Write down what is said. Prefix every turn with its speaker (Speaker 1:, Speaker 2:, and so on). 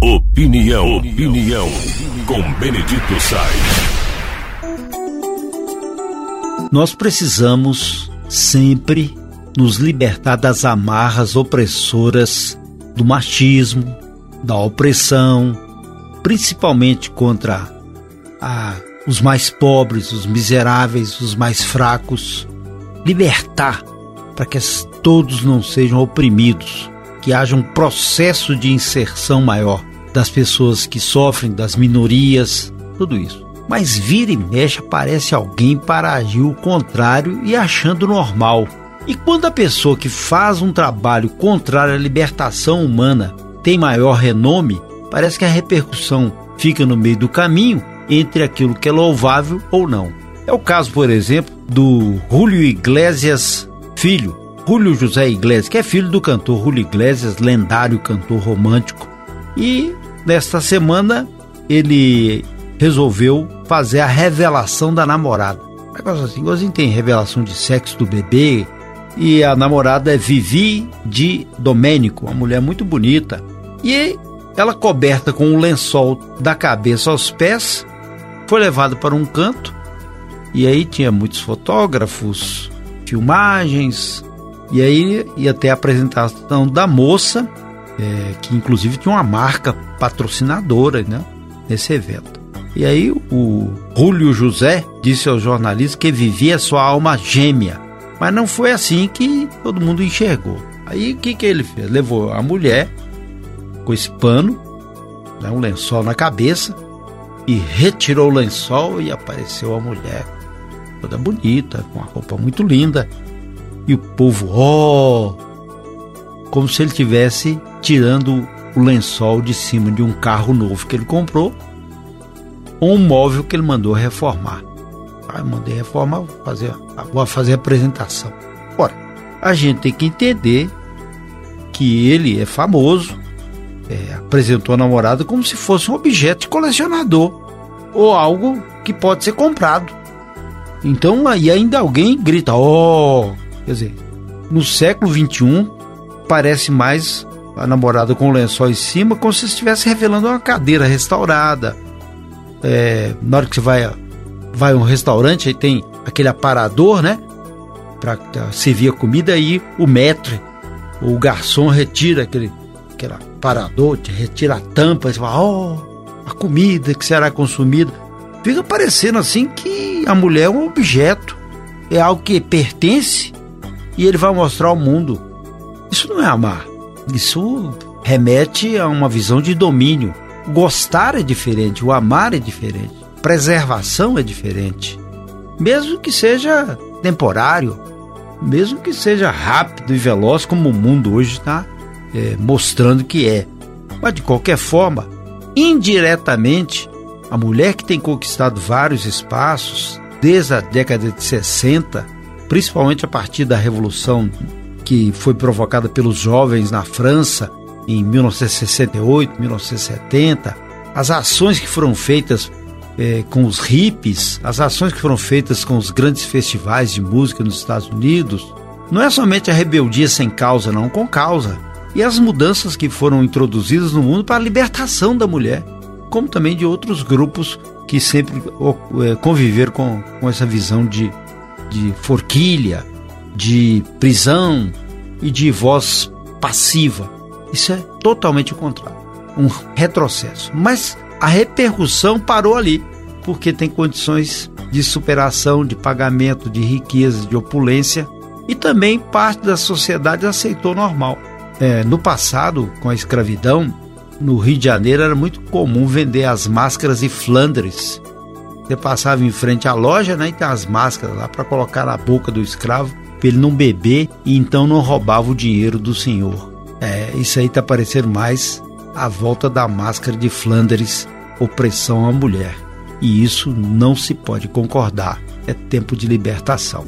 Speaker 1: Opinião, opinião, com Benedito Sainz.
Speaker 2: Nós precisamos sempre nos libertar das amarras opressoras do machismo, da opressão, principalmente contra a, os mais pobres, os miseráveis, os mais fracos. Libertar para que todos não sejam oprimidos, que haja um processo de inserção maior das pessoas que sofrem, das minorias, tudo isso. Mas vira e mexe aparece alguém para agir o contrário e achando normal. E quando a pessoa que faz um trabalho contrário à libertação humana tem maior renome, parece que a repercussão fica no meio do caminho entre aquilo que é louvável ou não. É o caso, por exemplo, do Julio Iglesias Filho, Julio José Iglesias, que é filho do cantor Julio Iglesias, lendário cantor romântico. E nesta semana ele resolveu fazer a revelação da namorada. Negócio assim, igualzinho tem revelação de sexo do bebê. E a namorada é Vivi de Domênico, uma mulher muito bonita. E ela, coberta com um lençol da cabeça aos pés, foi levada para um canto. E aí tinha muitos fotógrafos, filmagens. E aí ia ter a apresentação da moça, é, que inclusive tinha uma marca patrocinadora né, nesse evento. E aí o Rúlio José disse aos jornalistas que vivia sua alma gêmea. Mas não foi assim que todo mundo enxergou. Aí o que, que ele fez? Levou a mulher com esse pano, né, um lençol na cabeça, e retirou o lençol e apareceu a mulher toda bonita, com uma roupa muito linda. E o povo, ó, oh, como se ele tivesse tirando o lençol de cima de um carro novo que ele comprou ou um móvel que ele mandou reformar. Aí mandei reformar, vou fazer, vou fazer a apresentação. Ora, a gente tem que entender que ele é famoso, é, apresentou a namorada como se fosse um objeto de colecionador ou algo que pode ser comprado. Então aí ainda alguém grita, oh, quer dizer, no século 21 parece mais a namorada com o lençol em cima como se estivesse revelando uma cadeira restaurada, é, na hora que você vai, vai a um restaurante, aí tem aquele aparador, né? Para servir a comida, aí o maître, o garçom retira aquele, aquele aparador, retira a tampa, e fala, oh, a comida que será consumida. Fica parecendo assim que a mulher é um objeto, é algo que pertence e ele vai mostrar ao mundo. Isso não é amar, isso remete a uma visão de domínio Gostar é diferente, o amar é diferente, preservação é diferente. Mesmo que seja temporário, mesmo que seja rápido e veloz, como o mundo hoje está é, mostrando que é. Mas de qualquer forma, indiretamente, a mulher que tem conquistado vários espaços desde a década de 60, principalmente a partir da revolução que foi provocada pelos jovens na França em 1968, 1970, as ações que foram feitas é, com os hippies, as ações que foram feitas com os grandes festivais de música nos Estados Unidos, não é somente a rebeldia sem causa, não, com causa. E as mudanças que foram introduzidas no mundo para a libertação da mulher, como também de outros grupos que sempre é, conviveram com, com essa visão de, de forquilha, de prisão e de voz passiva. Isso é totalmente o contrário. Um retrocesso. Mas a repercussão parou ali, porque tem condições de superação, de pagamento, de riqueza, de opulência, e também parte da sociedade aceitou normal. É, no passado, com a escravidão, no Rio de Janeiro era muito comum vender as máscaras de Flandres. Você passava em frente à loja né, e tem as máscaras lá para colocar na boca do escravo, para ele não beber e então não roubava o dinheiro do senhor. É, isso aí tá parecendo mais a volta da máscara de Flandres, opressão à mulher. E isso não se pode concordar. É tempo de libertação.